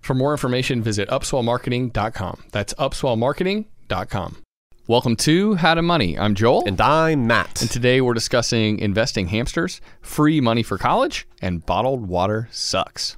For more information, visit upswellmarketing.com. That's upswellmarketing.com. Welcome to How to Money. I'm Joel. And I'm Matt. And today we're discussing investing hamsters, free money for college, and bottled water sucks.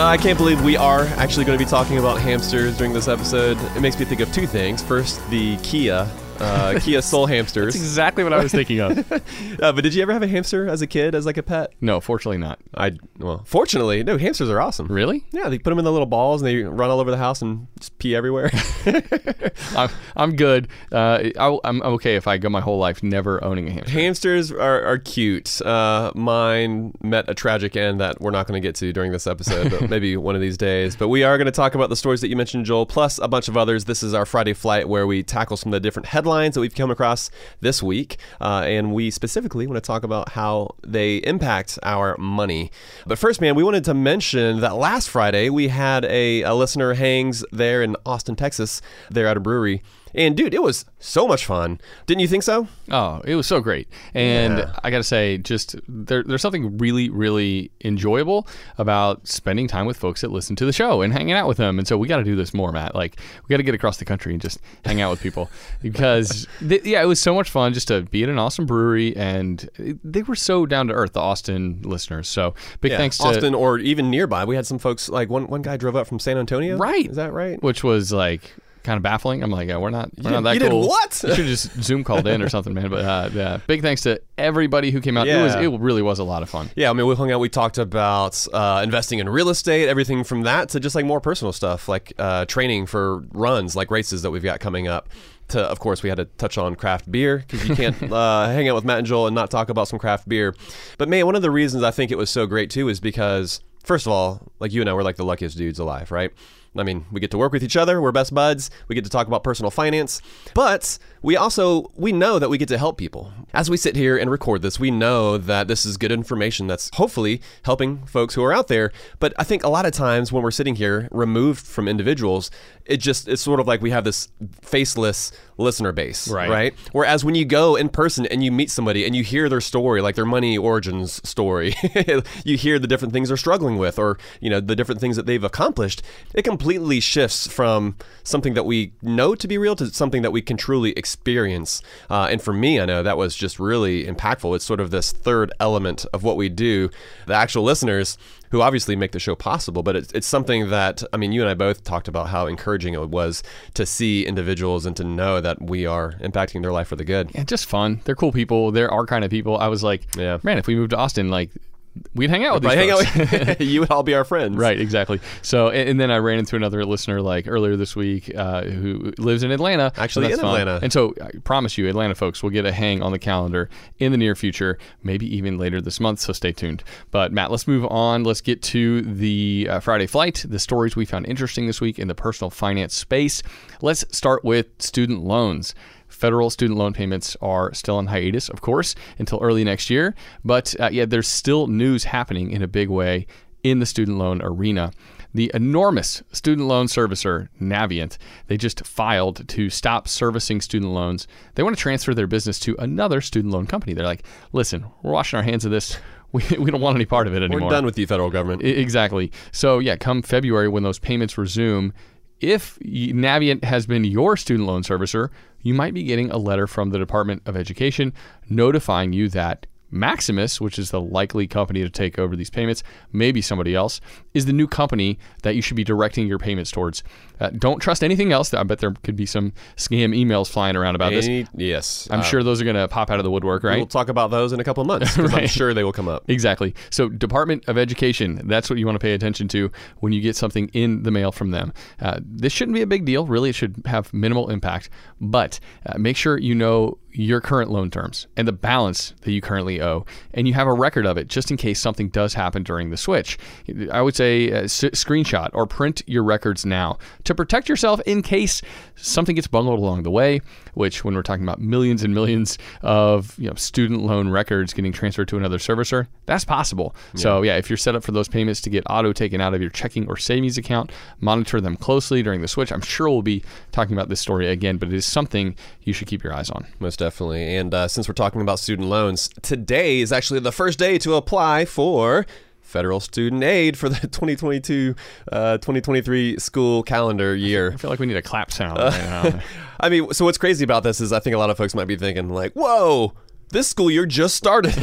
Uh, I can't believe we are actually going to be talking about hamsters during this episode. It makes me think of two things. First, the Kia. Uh, Kia Soul hamsters. That's exactly what I was thinking of. uh, but did you ever have a hamster as a kid, as like a pet? no, fortunately not. I well, fortunately, no. Hamsters are awesome. Really? Yeah, they put them in the little balls and they run all over the house and just pee everywhere. I'm, I'm good. Uh, I, I'm okay if I go my whole life never owning a hamster. Hamsters are, are cute. Uh, mine met a tragic end that we're not going to get to during this episode, but maybe one of these days. But we are going to talk about the stories that you mentioned, Joel, plus a bunch of others. This is our Friday flight where we tackle some of the different headlines that we've come across this week, uh, and we specifically want to talk about how they impact our money. But first, man, we wanted to mention that last Friday we had a, a listener hangs there in Austin, Texas. They're at a brewery. And dude, it was so much fun. Didn't you think so? Oh, it was so great. And Yeah. I got to say, just there, there's something really, really enjoyable about spending time with folks that listen to the show and hanging out with them. And so we got to do this more, Matt. Like, we got to get across the country and just hang out with people because, th- yeah, it was so much fun just to be at an awesome brewery. And they were so down to earth, the Austin listeners. So big Yeah, thanks to. Austin or even nearby. We had some folks like one one guy drove up from San Antonio. Right. Is that right? which was like kind of baffling. I'm like, yeah, we're not, we're You- not that you did what? You should just Zoom called in or something, man. But uh, yeah, big thanks to everybody who came out. It was, Yeah. it really was a lot of fun. Yeah, I mean, we hung out. We talked about uh, investing in real estate, everything from that to just like more personal stuff, like uh, training for runs, like races that we've got coming up. To, of course, we had to touch on craft beer because you can't uh, hang out with Matt and Joel and not talk about some craft beer. But man, one of the reasons I think it was so great too is because, first of all, like you and I, we're like the luckiest dudes alive, right? I mean, we get to work with each other. We're best buds. We get to talk about personal finance. But we also we know that we get to help people. As we sit here and record this, we know that this is good information that's hopefully helping folks who are out there. But I think a lot of times when we're sitting here removed from individuals, it just it's sort of like we have this faceless listener base, Right. right? Whereas when you go in person and you meet somebody and you hear their story, like their money origins story, you hear the different things they're struggling with or, you know, the different things that they've accomplished, it completely shifts from something that we know to be real to something that we can truly experience. Uh, and for me, I know that was just really impactful. It's sort of this third element of what we do. The actual listeners who obviously make the show possible, but it's, it's something that, I mean, you and I both talked about how encouraging it was to see individuals and to know that we are impacting their life for the good. and just fun. They're cool people. They're our kind of people. I was like, Yeah. man, if we moved to Austin, like we'd hang out with hang out with you would all be our friends. Right, exactly. So, and, and then I ran into another listener like earlier this week uh, who lives in Atlanta. Actually that's in fun. Atlanta. And so, I promise you, Atlanta folks will get a hang on the calendar in the near future, maybe even later this month. So stay tuned. But Matt, let's move on. Let's get to the uh, Friday flight. The stories we found interesting this week in the personal finance space. Let's start with student loans. Federal student loan payments are still on hiatus, of course, until early next year. But uh, yeah, there's still news happening in a big way in the student loan arena. The enormous student loan servicer, Navient, they just filed to stop servicing student loans. They want to transfer their business to another student loan company. They're like, listen, we're washing our hands of this. We, we don't want any part of it anymore. We're done with the federal government. I- Exactly. So yeah, come February when those payments resume, if Navient has been your student loan servicer, you might be getting a letter from the Department of Education notifying you that Maximus, which is the likely company to take over these payments, maybe somebody else, is the new company that you should be directing your payments towards. Uh, don't trust anything else. I bet there could be some scam emails flying around about this. Yes. I'm Uh, sure those are going to pop out of the woodwork, right? We'll talk about those in a couple of months. 'cause I'm sure they will come up. Exactly. So, Department of Education, that's what you want to pay attention to when you get something in the mail from them. Uh, this shouldn't be a big deal. Really, it should have minimal impact. But uh, make sure you know your current loan terms and the balance that you currently owe, and you have a record of it just in case something does happen during the switch. I would say uh, s- screenshot or print your records now to protect yourself in case something gets bungled along the way. Which, when we're talking about millions and millions of you know, student loan records getting transferred to another servicer, that's possible. So yeah, if you're set up for those payments to get auto taken out of your checking or savings account, monitor them closely during the switch. I'm sure we'll be talking about this story again, but it is something you should keep your eyes on. Most definitely. And uh, since we're talking about student loans, today is actually the first day to apply for federal student aid for the 2022 uh, 2023 school calendar year. I feel like we need a clap sound right now. I mean, so what's crazy about this is I think a lot of folks might be thinking, like, whoa, this school year just started.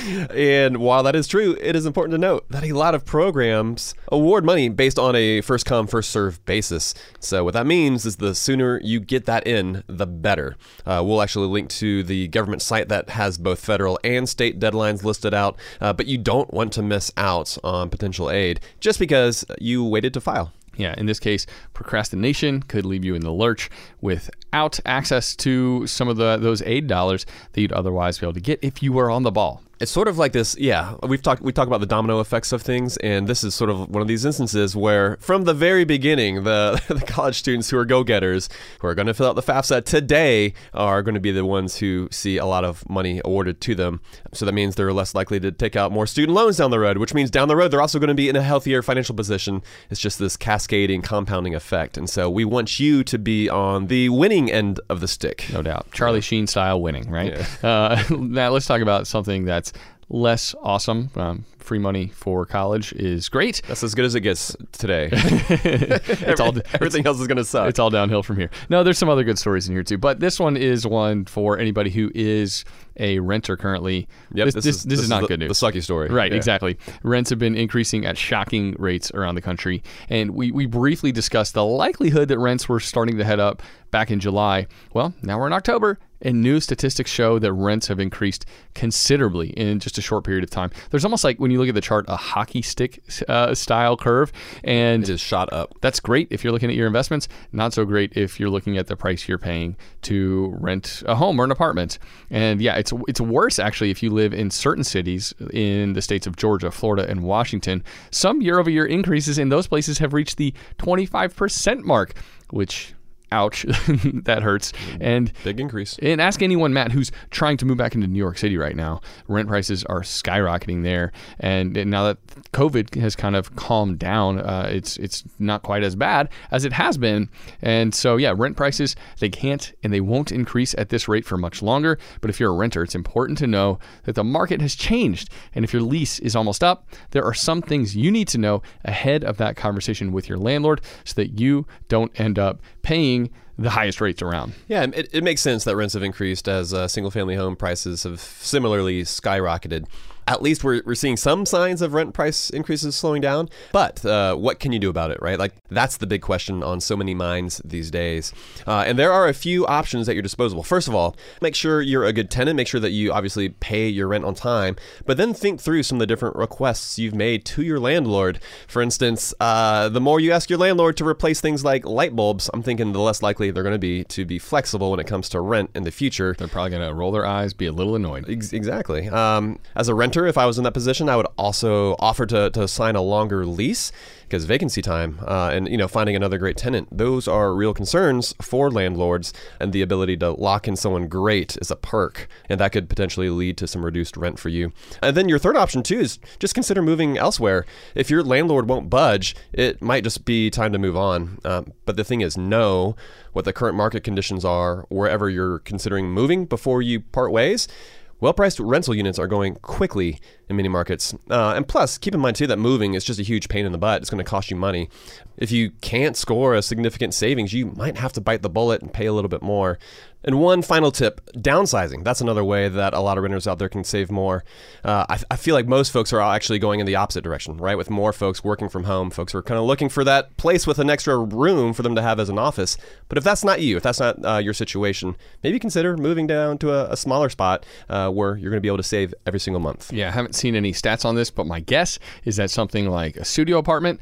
and while that is true, it is important to note that a lot of programs award money based on a first come, first serve basis. So, what that means is the sooner you get that in, the better. Uh, we'll actually link to the government site that has both federal and state deadlines listed out, uh, but you don't want to miss out on potential aid just because you waited to file. Yeah, in this case, procrastination could leave you in the lurch without access to some of the those aid dollars that you'd otherwise be able to get if you were on the ball. It's sort of like this, yeah. We've talked we talk about the domino effects of things, and this is sort of one of these instances where, from the very beginning, the the college students who are go getters, who are going to fill out the FAFSA today, are going to be the ones who see a lot of money awarded to them. So that means they're less likely to take out more student loans down the road, which means down the road they're also going to be in a healthier financial position. It's just this cascading, compounding effect, and so we want you to be on the winning end of the stick. no doubt. Charlie Sheen style winning, right? Uh, now let's talk about something that's less awesome. Um, free money for college is great. That's as good as it gets today. It's all Everything else is going to suck. it's all downhill from here. No, there's some other good stories in here too, but this one is one for anybody who is a renter currently. Yep, this, this, this is not the, good news. The sucky story. Right, Yeah. exactly. Rents have been increasing at shocking rates around the country. And we, we briefly discussed the likelihood that rents were starting to head up back in July. Well, now we're in October, and new statistics show that rents have increased considerably in just a short period of time. There's almost like when when you look at the chart, a hockey stick uh, style curve. And It is shot up. that's great if you're looking at your investments. Not so great if you're looking at the price you're paying to rent a home or an apartment. And yeah, it's it's worse actually if you live in certain cities in the states of Georgia, Florida, and Washington. Some year-over-year increases in those places have reached the 25% mark, which ouch, that hurts. And Big increase. and ask anyone, Matt, who's trying to move back into New York City right now. Rent prices are skyrocketing there, and, and now that COVID has kind of calmed down, uh, it's it's not quite as bad as it has been. And so, yeah, rent prices they can't and they won't increase at this rate for much longer. But if you're a renter, it's important to know that the market has changed, and if your lease is almost up, there are some things you need to know ahead of that conversation with your landlord, so that you don't end up paying the highest rates around. Yeah, it, it makes sense that rents have increased as uh, single family home prices have similarly skyrocketed. At least we're, we're seeing some signs of rent price increases slowing down. But uh, what can you do about it, right? Like, that's the big question on so many minds these days. Uh, and there are a few options at your disposal. First of all, make sure you're a good tenant. Make sure that you obviously pay your rent on time. But then think through some of the different requests you've made to your landlord. For instance, uh, the more you ask your landlord to replace things like light bulbs, I'm thinking the less likely they're going to be to be flexible when it comes to rent in the future. They're probably going to roll their eyes, be a little annoyed. Ex- exactly. Um, as a renter, if I was in that position, I would also offer to, to sign a longer lease because vacancy time uh, and you know finding another great tenant. Those are real concerns for landlords and the ability to lock in someone great is a perk and that could potentially lead to some reduced rent for you. And then your third option too is just consider moving elsewhere. If your landlord won't budge it might just be time to move on. Um, but the thing is know what the current market conditions are wherever you're considering moving before you part ways well priced rental units are going quickly in many markets. Uh, and plus, keep in mind too that moving is just a huge pain in the butt. It's going to cost you money. If you can't score a significant savings, you might have to bite the bullet and pay a little bit more. And one final tip downsizing. That's another way that a lot of renters out there can save more. Uh, I, I feel like most folks are actually going in the opposite direction, right? With more folks working from home, folks are kind of looking for that place with an extra room for them to have as an office. But if that's not you, if that's not uh, your situation, maybe consider moving down to a, a smaller spot uh, where you're going to be able to save every single month. Yeah, I haven't seen any stats on this, but my guess is that something like a studio apartment.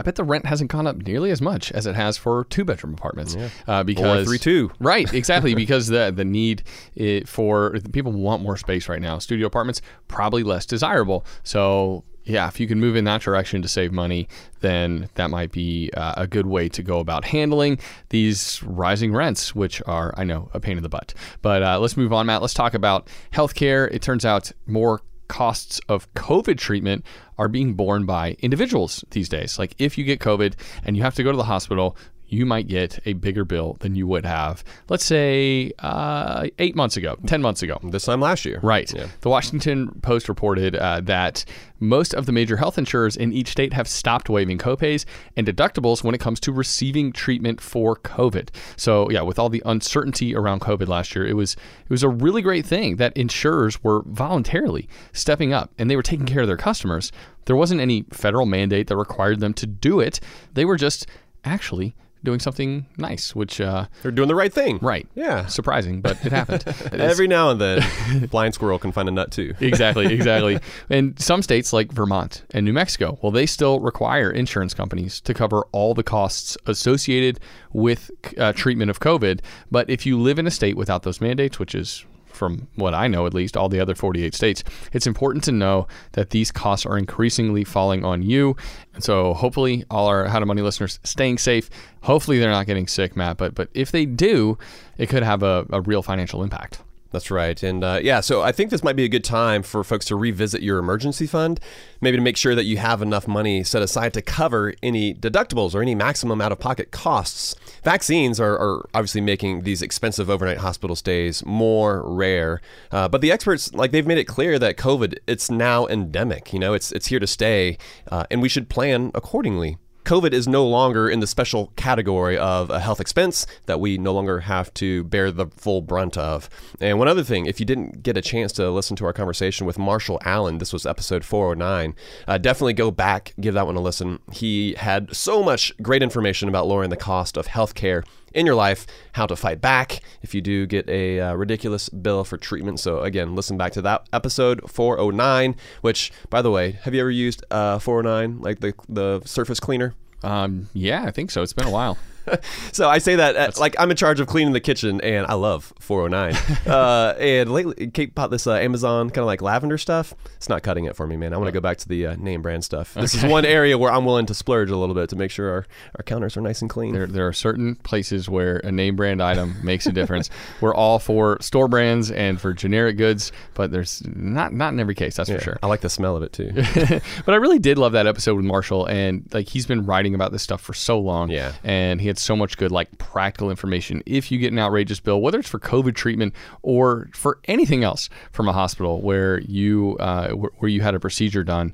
I bet the rent hasn't gone up nearly as much as it has for two bedroom apartments. Uh, because three two. Right, exactly. because the the need it for people want more space right now. Studio apartments probably less desirable. So yeah, if you can move in that direction to save money, then that might be uh, a good way to go about handling these rising rents, which are, I know, a pain in the butt. But uh, let's move on, Matt. Let's talk about healthcare. It turns out more costs of COVID treatment are being borne by individuals these days. Like if you get COVID and you have to go to the hospital, you might get a bigger bill than you would have, let's say, uh, eight months ago, 10 months ago. This time last year. Right. The Washington Post reported uh, that most of the major health insurers in each state have stopped waiving copays and deductibles when it comes to receiving treatment for COVID. So, yeah, with all the uncertainty around COVID last year, it was it was a really great thing that insurers were voluntarily stepping up and they were taking care of their customers. There wasn't any federal mandate that required them to do it. They were just actually doing something nice, which uh, They're doing the right thing. right, Yeah. surprising, but it happened. It Every now and then, blind squirrel can find a nut too. exactly, exactly. And some states like Vermont and New Mexico, well, they still require insurance companies to cover all the costs associated with uh, treatment of COVID. But if you live in a state without those mandates, which is from what I know, at least all the other 48 states, it's important to know that these costs are increasingly falling on you. And so hopefully all our How to Money listeners staying safe. Hopefully they're not getting sick, Matt. But but if they do, it could have a, a real financial impact. That's right. And uh, yeah, so I think this might be a good time for folks to revisit your emergency fund, maybe to make sure that you have enough money set aside to cover any deductibles or any maximum out of pocket costs. Vaccines are, are obviously making these expensive overnight hospital stays more rare. Uh, but the experts, like, they've made it clear that COVID, it's now endemic. You know, it's, it's here to stay, uh, and we should plan accordingly. COVID is no longer in the special category of a health expense that we no longer have to bear the full brunt of. And one other thing, if you didn't get a chance to listen to our conversation with Marshall Allen, this was episode 409, uh, definitely go back, give that one a listen. He had so much great information about lowering the cost of healthcare in your life, how to fight back if you do get a uh, ridiculous bill for treatment. So, again, listen back to that episode 409, which, by the way, have you ever used uh, 409, like the, the surface cleaner? Um, yeah, I think so. It's been a while. so I say that uh, like I'm in charge of cleaning the kitchen, and I love 409. uh, and lately, Kate bought this uh, Amazon kind of like lavender stuff. It's not cutting it for me, man. I want to go back to the uh, name brand stuff. This is one area where I'm willing to splurge a little bit to make sure our, our counters are nice and clean. There, there are certain places where a name brand item makes a difference. We're all for store brands and for generic goods, but there's not not in every case. That's for sure. I like the smell of it too. but I really did love that episode with Marshall, and like he's been writing about this stuff for so long. Yeah. and he had so much good like practical information. If you get an outrageous bill, whether it's for COVID treatment or for anything else from a hospital where you uh, where you had a procedure done,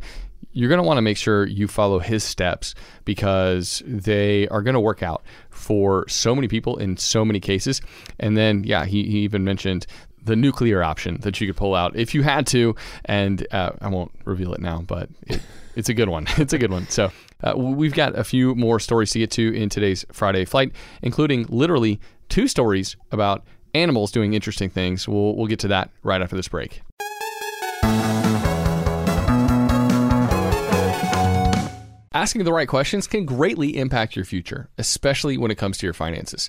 you're going to want to make sure you follow his steps because they are going to work out for so many people in so many cases. And then, yeah, he, he even mentioned the nuclear option that you could pull out if you had to. And uh, I won't reveal it now, but it, it's a good one. It's a good one. So uh, we've got a few more stories to get to in today's Friday flight, including literally two stories about animals doing interesting things. We'll, we'll get to that right after this break. Asking the right questions can greatly impact your future, especially when it comes to your finances.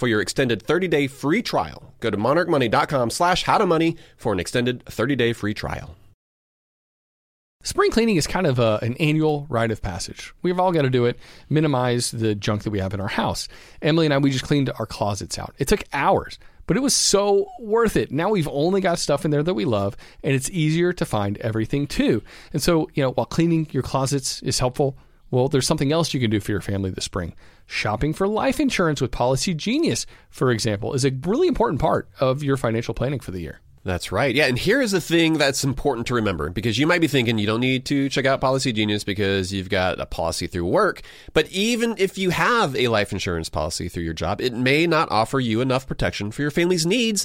for your extended 30 day free trial. Go to monarchmoney.com slash how to money for an extended 30 day free trial. Spring cleaning is kind of a, an annual rite of passage. We've all got to do it, minimize the junk that we have in our house. Emily and I, we just cleaned our closets out. It took hours, but it was so worth it. Now we've only got stuff in there that we love, and it's easier to find everything too. And so, you know, while cleaning your closets is helpful, well, there's something else you can do for your family this spring. Shopping for life insurance with Policygenius, for example, is a really important part of your financial planning for the year. That's right. Yeah, and here is the thing that's important to remember because you might be thinking you don't need to check out Policygenius because you've got a policy through work. But even if you have a life insurance policy through your job, it may not offer you enough protection for your family's needs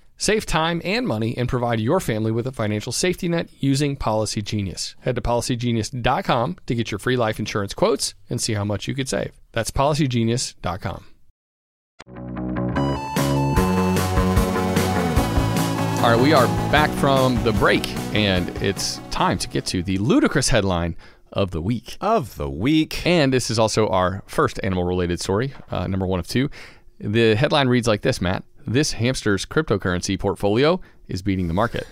Save time and money and provide your family with a financial safety net using Policygenius. Head to policygenius.com to get your free life insurance quotes and see how much you could save. That's policygenius.com. All right, we are back from the break, and it's time to get to the ludicrous headline of the week. Of the week. And this is also our first animal related story, uh, number one of two. The headline reads like this, Matt This hamster's cryptocurrency portfolio is beating the market.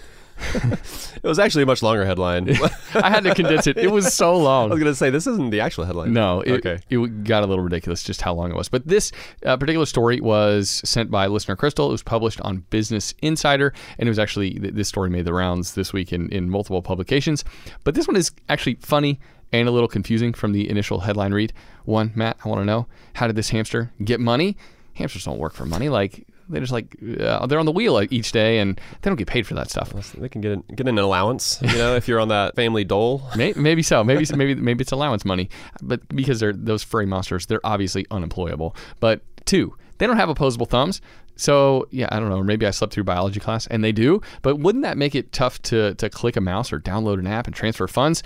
It was actually a much longer headline. I had to condense it. It was so long. I was going to say, this isn't the actual headline. No, it, okay. it got a little ridiculous just how long it was. But this uh, particular story was sent by listener Crystal. It was published on Business Insider, and it was actually this story made the rounds this week in, in multiple publications. But this one is actually funny and a little confusing from the initial headline read. One, Matt, I want to know how did this hamster get money? Hamsters don't work for money. Like they just like uh, they're on the wheel each day, and they don't get paid for that stuff. They can get, a, get an allowance, you know, if you're on that family dole. May- maybe so. Maybe maybe maybe it's allowance money, but because they're those furry monsters, they're obviously unemployable. But two, they don't have opposable thumbs. So yeah, I don't know. Maybe I slept through biology class, and they do. But wouldn't that make it tough to to click a mouse or download an app and transfer funds?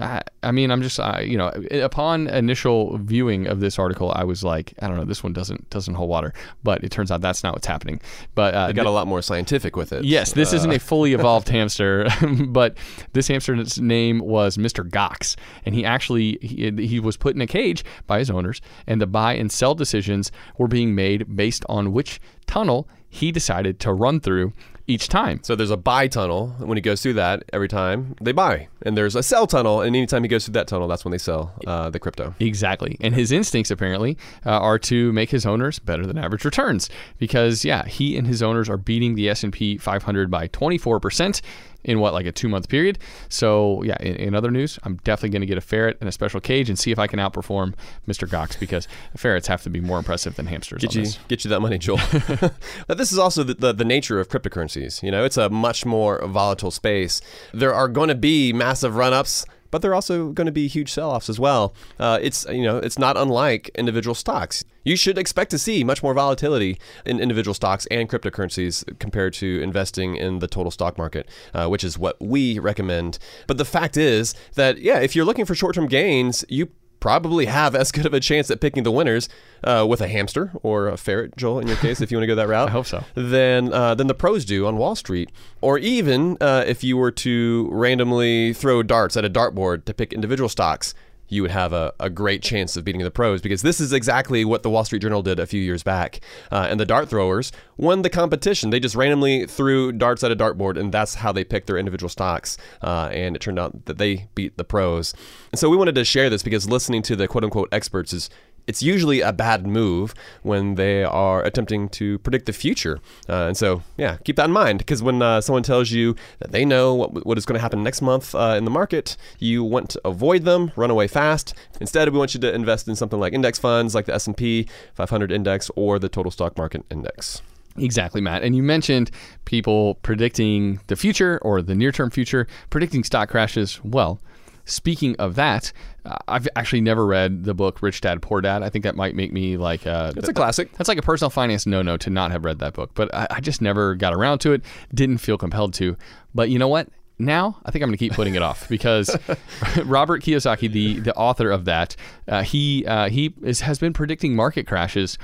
I, I mean, I'm just, uh, you know, upon initial viewing of this article, I was like, I don't know, this one doesn't doesn't hold water. But it turns out that's not what's happening. But uh, They got a lot more scientific with it. Yes, this Uh, isn't a fully evolved hamster, but this hamster's name was Mr. Goxx, and he actually he, he was put in a cage by his owners, and the buy and sell decisions were being made based on which tunnel he decided to run through each time. So there's a buy tunnel. When he goes through that, every time they buy. And there's a sell tunnel. And anytime he goes through that tunnel, that's when they sell uh, the crypto. Exactly. And his instincts apparently uh, are to make his owners better than average returns because yeah, he and his owners are beating the S&P 500 by 24% in what like a 2-month period. So, yeah, in, in other news, I'm definitely going to get a ferret in a special cage and see if I can outperform Mr. Goxx because ferrets have to be more impressive than hamsters Get you, this. get you that money, Joel. but this is also the, the, the nature of cryptocurrencies. You know, it's a much more volatile space. There are going to be massive run-ups, but they're also going to be huge sell-offs as well. Uh, it's you know, it's not unlike individual stocks. You should expect to see much more volatility in individual stocks and cryptocurrencies compared to investing in the total stock market, uh, which is what we recommend. But the fact is that yeah, if you're looking for short-term gains, you probably have as good of a chance at picking the winners uh, with a hamster or a ferret, Joel, in your case, if you want to go that route. I hope so. Than, uh, than the pros do on Wall Street. Or even uh, if you were to randomly throw darts at a dartboard to pick individual stocks. You would have a, a great chance of beating the pros because this is exactly what the Wall Street Journal did a few years back. Uh, and the dart throwers won the competition. They just randomly threw darts at a dartboard, and that's how they picked their individual stocks. Uh, and it turned out that they beat the pros. And so we wanted to share this because listening to the quote unquote experts is it's usually a bad move when they are attempting to predict the future. Uh, and so, yeah, keep that in mind because when uh, someone tells you that they know what, what is going to happen next month uh, in the market, you want to avoid them, run away fast. Instead, we want you to invest in something like index funds, like the S&P 500 index or the total stock market index. Exactly, Matt. And you mentioned people predicting the future or the near term future, predicting stock crashes. Well, speaking of that, uh, I've actually never read the book Rich Dad Poor Dad. I think that might make me like uh, It's a classic. That's like a personal finance no no to not have read that book. But I, I just never got around to it, didn't feel compelled to. But you know what? Now I think I'm going to keep putting it off because Robert Kiyosaki, the the author of that, uh, he uh, he is, has been predicting market crashes.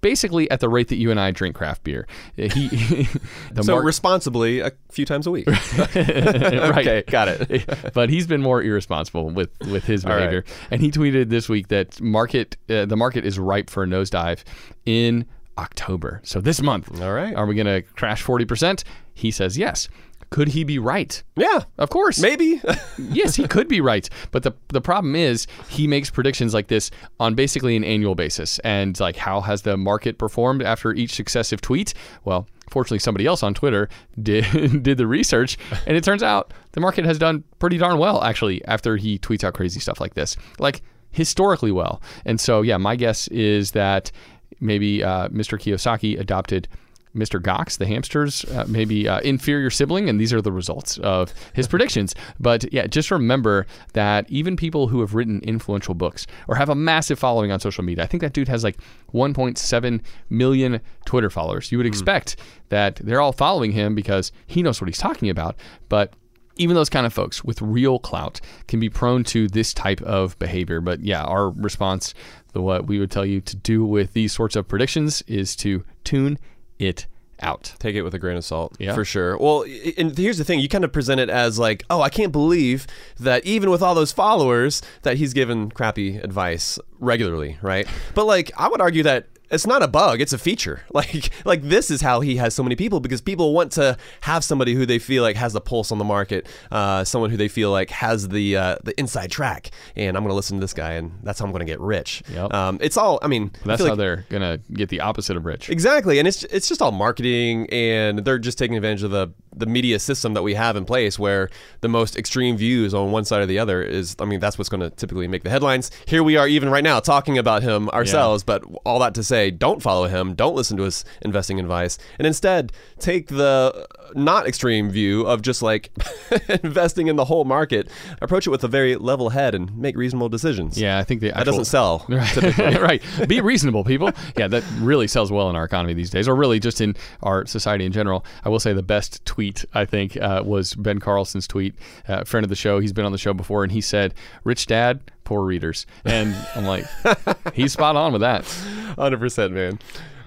Basically, at the rate that you and I drink craft beer, he the So mar- responsibly a few times a week. right. okay, got it. but he's been more irresponsible with with his All right. behavior. And he tweeted this week that market uh, the market is ripe for a nosedive in October. So this month. All right. Are we going to crash 40%? He says yes. Could he be right? Yeah, Of course. maybe. yes, he could be right. But the the problem is he makes predictions like this on basically an annual basis. And like how has the market performed after each successive tweet? Well, fortunately somebody else on Twitter did did the research and it turns out the market has done pretty darn well actually after he tweets out crazy stuff like this. Like historically well. And so yeah, my guess is that maybe uh, Mr. Kiyosaki adopted Mr. Goxx, the hamster's uh, maybe uh, inferior sibling, and these are the results of his predictions. But yeah, just remember that even people who have written influential books or have a massive following on social media, I think that dude has like 1.7 million Twitter followers. You would expect that they're all following him because he knows what he's talking about, but even those kind of folks with real clout can be prone to this type of behavior. But yeah, our response, the what we would tell you to do with these sorts of predictions is to tune it out. Take it with a grain of salt, Yeah. for sure. Well, and here's the thing: you kind of present it as like, oh, I can't believe that even with all those followers, that he's given crappy advice regularly, right? But like, I would argue that it's not a bug; it's a feature. Like, like this is how he has so many people because people want to have somebody who they feel like has the pulse on the market, uh, someone who they feel like has the uh, the inside track, and I'm going to listen to this guy, and that's how I'm going to get rich. Yep. Um, it's all. I mean, I That's feel how like- they're gonna get the opposite of rich. Exactly, and it's it's just all marketing, and they're just taking advantage of the the media system that we have in place, where the most extreme views on one side or the other is. I mean, that's what's going to typically make the headlines. Here we are, even right now, talking about him ourselves. But all that to say, don't follow him, don't listen to his investing advice, and instead take the not extreme view of just like investing in the whole market. Approach it with a very level head and make reasonable decisions. Yeah, I think the that doesn't sell. right. Be reasonable, people. Yeah, that really sells well in our economy these days, or really just in our society in general. I will say the best tweet I think uh, was Ben Carlson's tweet, uh, friend of the show. He's been on the show before, and he said, "Rich dad, poor readers," and I'm like, he's spot on with that. Hundred percent, man.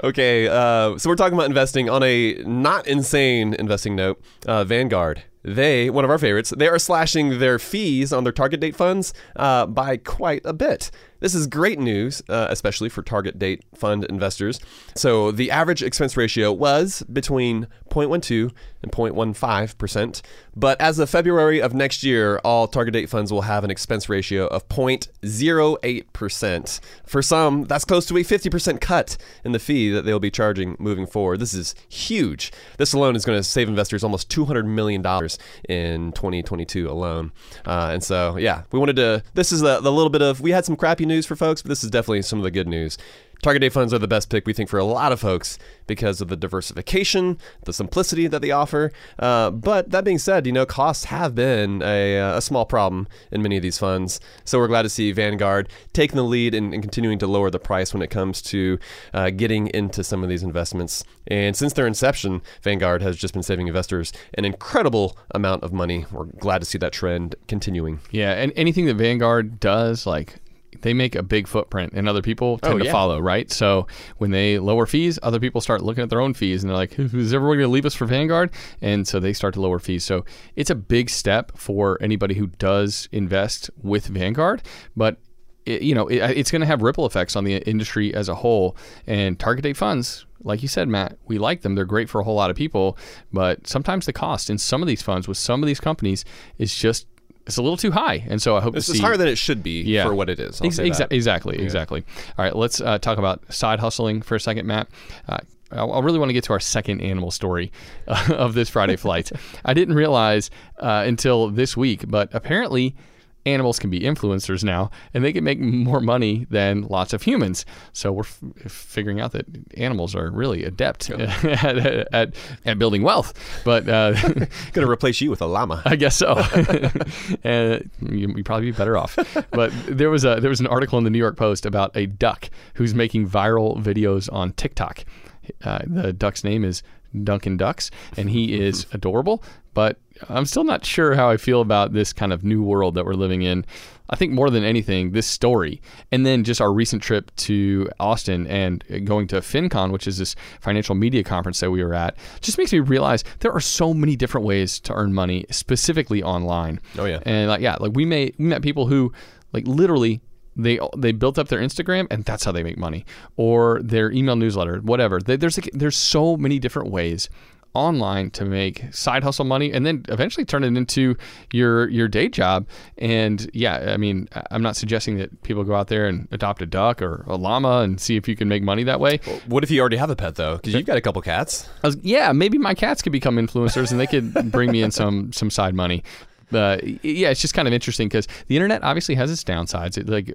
Okay, uh, so we're talking about investing on a not insane investing note. Uh, Vanguard, they one of our favorites. They are slashing their fees on their target date funds uh, by quite a bit. This is great news, uh, especially for target date fund investors. So the average expense ratio was between 0.12 and 0.15 percent, but as of February of next year, all target date funds will have an expense ratio of 0.08 percent. For some, that's close to a 50 percent cut in the fee that they'll be charging moving forward. This is huge. This alone is going to save investors almost 200 million dollars in 2022 alone. Uh, and so, yeah, we wanted to. This is the little bit of we had some crappy news for folks, but this is definitely some of the good news. Target date funds are the best pick, we think, for a lot of folks because of the diversification, the simplicity that they offer. Uh, but that being said, you know, costs have been a, uh, a small problem in many of these funds. So we're glad to see Vanguard taking the lead and, and continuing to lower the price when it comes to uh, getting into some of these investments. And since their inception, Vanguard has just been saving investors an incredible amount of money. We're glad to see that trend continuing. Yeah, and anything that Vanguard does, like they make a big footprint and other people oh, tend Oh, to follow, right? So when they lower fees, other people start looking at their own fees and they're like, is everyone going to leave us for Vanguard? And so they start to lower fees. So it's a big step for anybody who does invest with Vanguard, but it, you know, it, it's going to have ripple effects on the industry as a whole. And target date funds, like you said, Matt, we like them. They're great for a whole lot of people, but sometimes the cost in some of these funds with some of these companies is just it's a little too high. And so I hope It's, to see higher than it should be Yeah. for what it is. Ex- say exa- that. Exactly, exactly. All right, let's uh, talk about side hustling for a second, Matt. Uh, I I really want to get to our second animal story uh, of this Friday flight. I didn't realize uh, until this week, but apparently animals can be influencers now, and they can make more money than lots of humans. So we're f- figuring out that animals are really adept at, at, at building wealth. But uh, Going to replace you with a llama. I guess so. and you, you'd probably be better off. But there was a there was an article in the New York Post about a duck who's making viral videos on TikTok. Uh, the duck's name is Duncan Ducks, and he is adorable. But I'm still not sure how I feel about this kind of new world that we're living in. I think more than anything, this story, and then just our recent trip to Austin and going to FinCon, which is this financial media conference that we were at, just makes me realize there are so many different ways to earn money, specifically online. Oh, yeah. and like yeah, like we may we met people who like literally they they built up their Instagram and that's how they make money, or their email newsletter, whatever. They, there's like, there's so many different ways online to make side hustle money and then eventually turn it into your your day job. And yeah, I mean, I'm not suggesting that people go out there and adopt a duck or a llama and see if you can make money that way. What if you already have a pet though? Because you've got a couple cats. I was, yeah, maybe my cats could become influencers and they could bring me in some some side money. But yeah, it's just kind of interesting because the internet obviously has its downsides. It like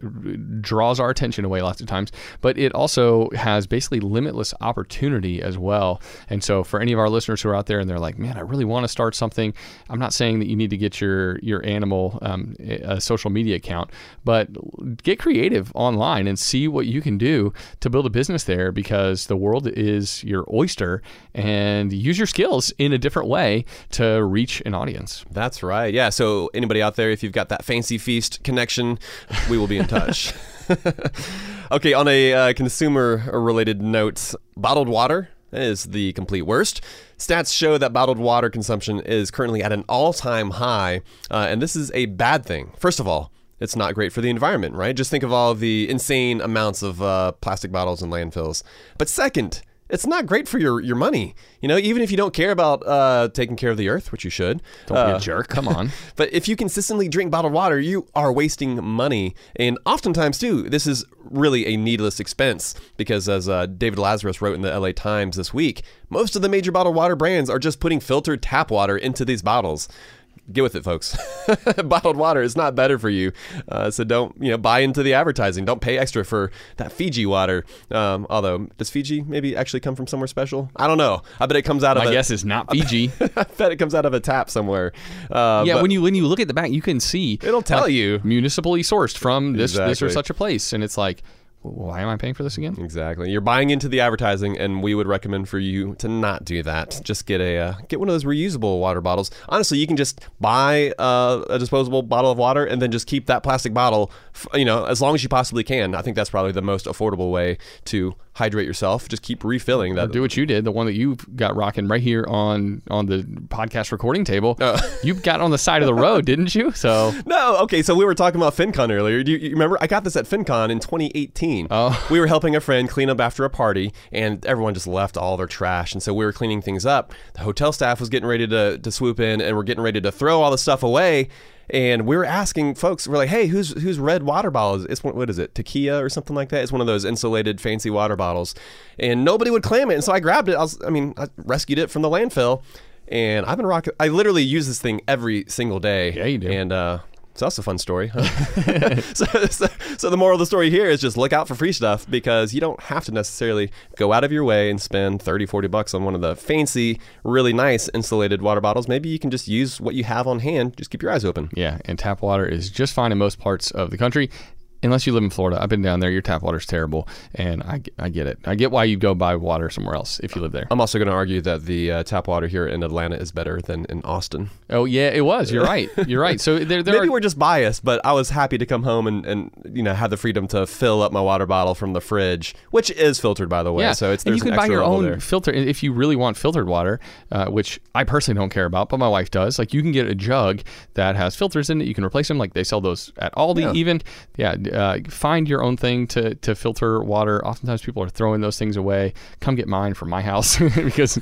draws our attention away lots of times, but it also has basically limitless opportunity as well. And so for any of our listeners who are out there and they're like, man, I really want to start something. I'm not saying that you need to get your your animal um, a social media account, but get creative online and see what you can do to build a business there because the world is your oyster and use your skills in a different way to reach an audience. That's right. Yeah. So anybody out there, if you've got that fancy feast connection, we will be in touch. okay. On a uh, consumer-related note, bottled water is the complete worst. Stats show that bottled water consumption is currently at an all-time high, uh, and this is a bad thing. First of all, it's not great for the environment, right? Just think of all the insane amounts of uh, plastic bottles in landfills. But second, it's not great for your, your money. You know, even if you don't care about uh, taking care of the earth, which you should. Don't uh, be a jerk. Come on. But if you consistently drink bottled water, you are wasting money. And oftentimes, too, this is really a needless expense because, as uh, David Lazarus wrote in the LA Times this week, most of the major bottled water brands are just putting filtered tap water into these bottles get with it, folks. Bottled water is not better for you, uh, so don't you know buy into the advertising. Don't pay extra for that Fiji water. Um, although, does Fiji maybe actually come from somewhere special? I don't know. I bet it comes out My of. guess is not Fiji. I bet it comes out of a tap somewhere. Uh, yeah, when you when you look at the back, you can see it'll tell like, you. municipally sourced from this this or such a place, and it's like, why am I paying for this again? Exactly. You're buying into the advertising, and we would recommend for you to not do that. Just get a uh, get one of those reusable water bottles. Honestly, you can just buy uh, a disposable bottle of water and then just keep that plastic bottle, f- you know, as long as you possibly can. I think that's probably the most affordable way to hydrate yourself. Just keep refilling that. Do what you did, the one that you got rocking right here on on the podcast recording table. Uh. you got on the side of the road, didn't you? So No, okay. So we were talking about FinCon earlier. Do you, you remember? I got this at FinCon in 2018. Oh. We were helping a friend clean up after a party, and everyone just left all their trash. And so we were cleaning things up. The hotel staff was getting ready to, to swoop in, and we're getting ready to throw all the stuff away. And we were asking folks, we're like, "Hey, who's who's red water bottles? It's one- what is it, Takeya or something like that? It's one of those insulated fancy water bottles." And nobody would claim it, and so I grabbed it. I was, I mean, I rescued it from the landfill, and I've been rocking. I literally use this thing every single day. Yeah, you do. And uh, so that's a fun story. So, so, so the moral of the story here is just look out for free stuff because you don't have to necessarily go out of your way and spend 30, 40 bucks on one of the fancy, really nice insulated water bottles. Maybe you can just use what you have on hand. Just keep your eyes open. yeah, and tap water is just fine in most parts of the country. Unless you live in Florida, I've been down there. Your tap water's terrible, and I, I get it. I get why you'd go buy water somewhere else if you live there. I'm also going to argue that the uh, tap water here in Atlanta is better than in Austin. Oh yeah, it was. You're right. You're right. So there, there Maybe are we're just biased, but I was happy to come home and, and you know have the freedom to fill up my water bottle from the fridge, which is filtered by the way. Yeah, So it's and you can an buy your own there. filter if you really want filtered water, uh, which I personally don't care about, but my wife does. Like you can get a jug that has filters in it. You can replace them. Like they sell those at Aldi. Yeah. Even yeah, uh, find your own thing to to filter water. Oftentimes people are throwing those things away. Come get mine from my house because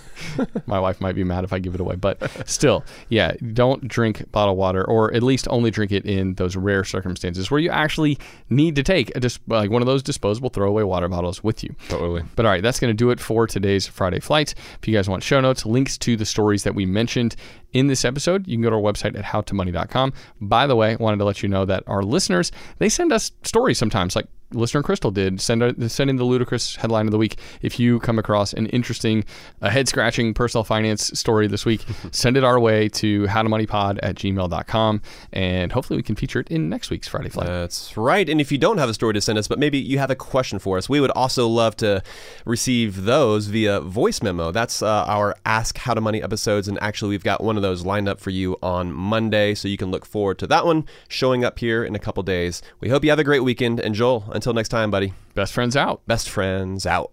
my wife might be mad if I give it away. But still, yeah, don't drink bottled water, or at least only drink it in those rare circumstances where you actually need to take a dis- like one of those disposable throwaway water bottles with you. Totally. But all right, that's going to do it for today's Friday flight. If you guys want show notes, links to the stories that we mentioned in this episode, you can go to our website at howtomoney.com. By the way, wanted to let you know that our listeners, they send us stories sometimes, like listener Crystal did, send, a, send in the ludicrous headline of the week. If you come across an interesting, a head scratching personal finance story this week, send it our way to howtomoneypod at gmail.com, and hopefully we can feature it in next week's Friday flight. That's right. And if you don't have a story to send us, but maybe you have a question for us, we would also love to receive those via voice memo. That's uh, our Ask How to Money episodes. And actually, we've got one of those lined up for you on Monday. So you can look forward to that one showing up here in a couple days. We hope you have a great weekend. And Joel, until next time, buddy, Best friends out. best friends out.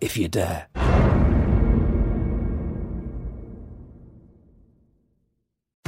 if you dare.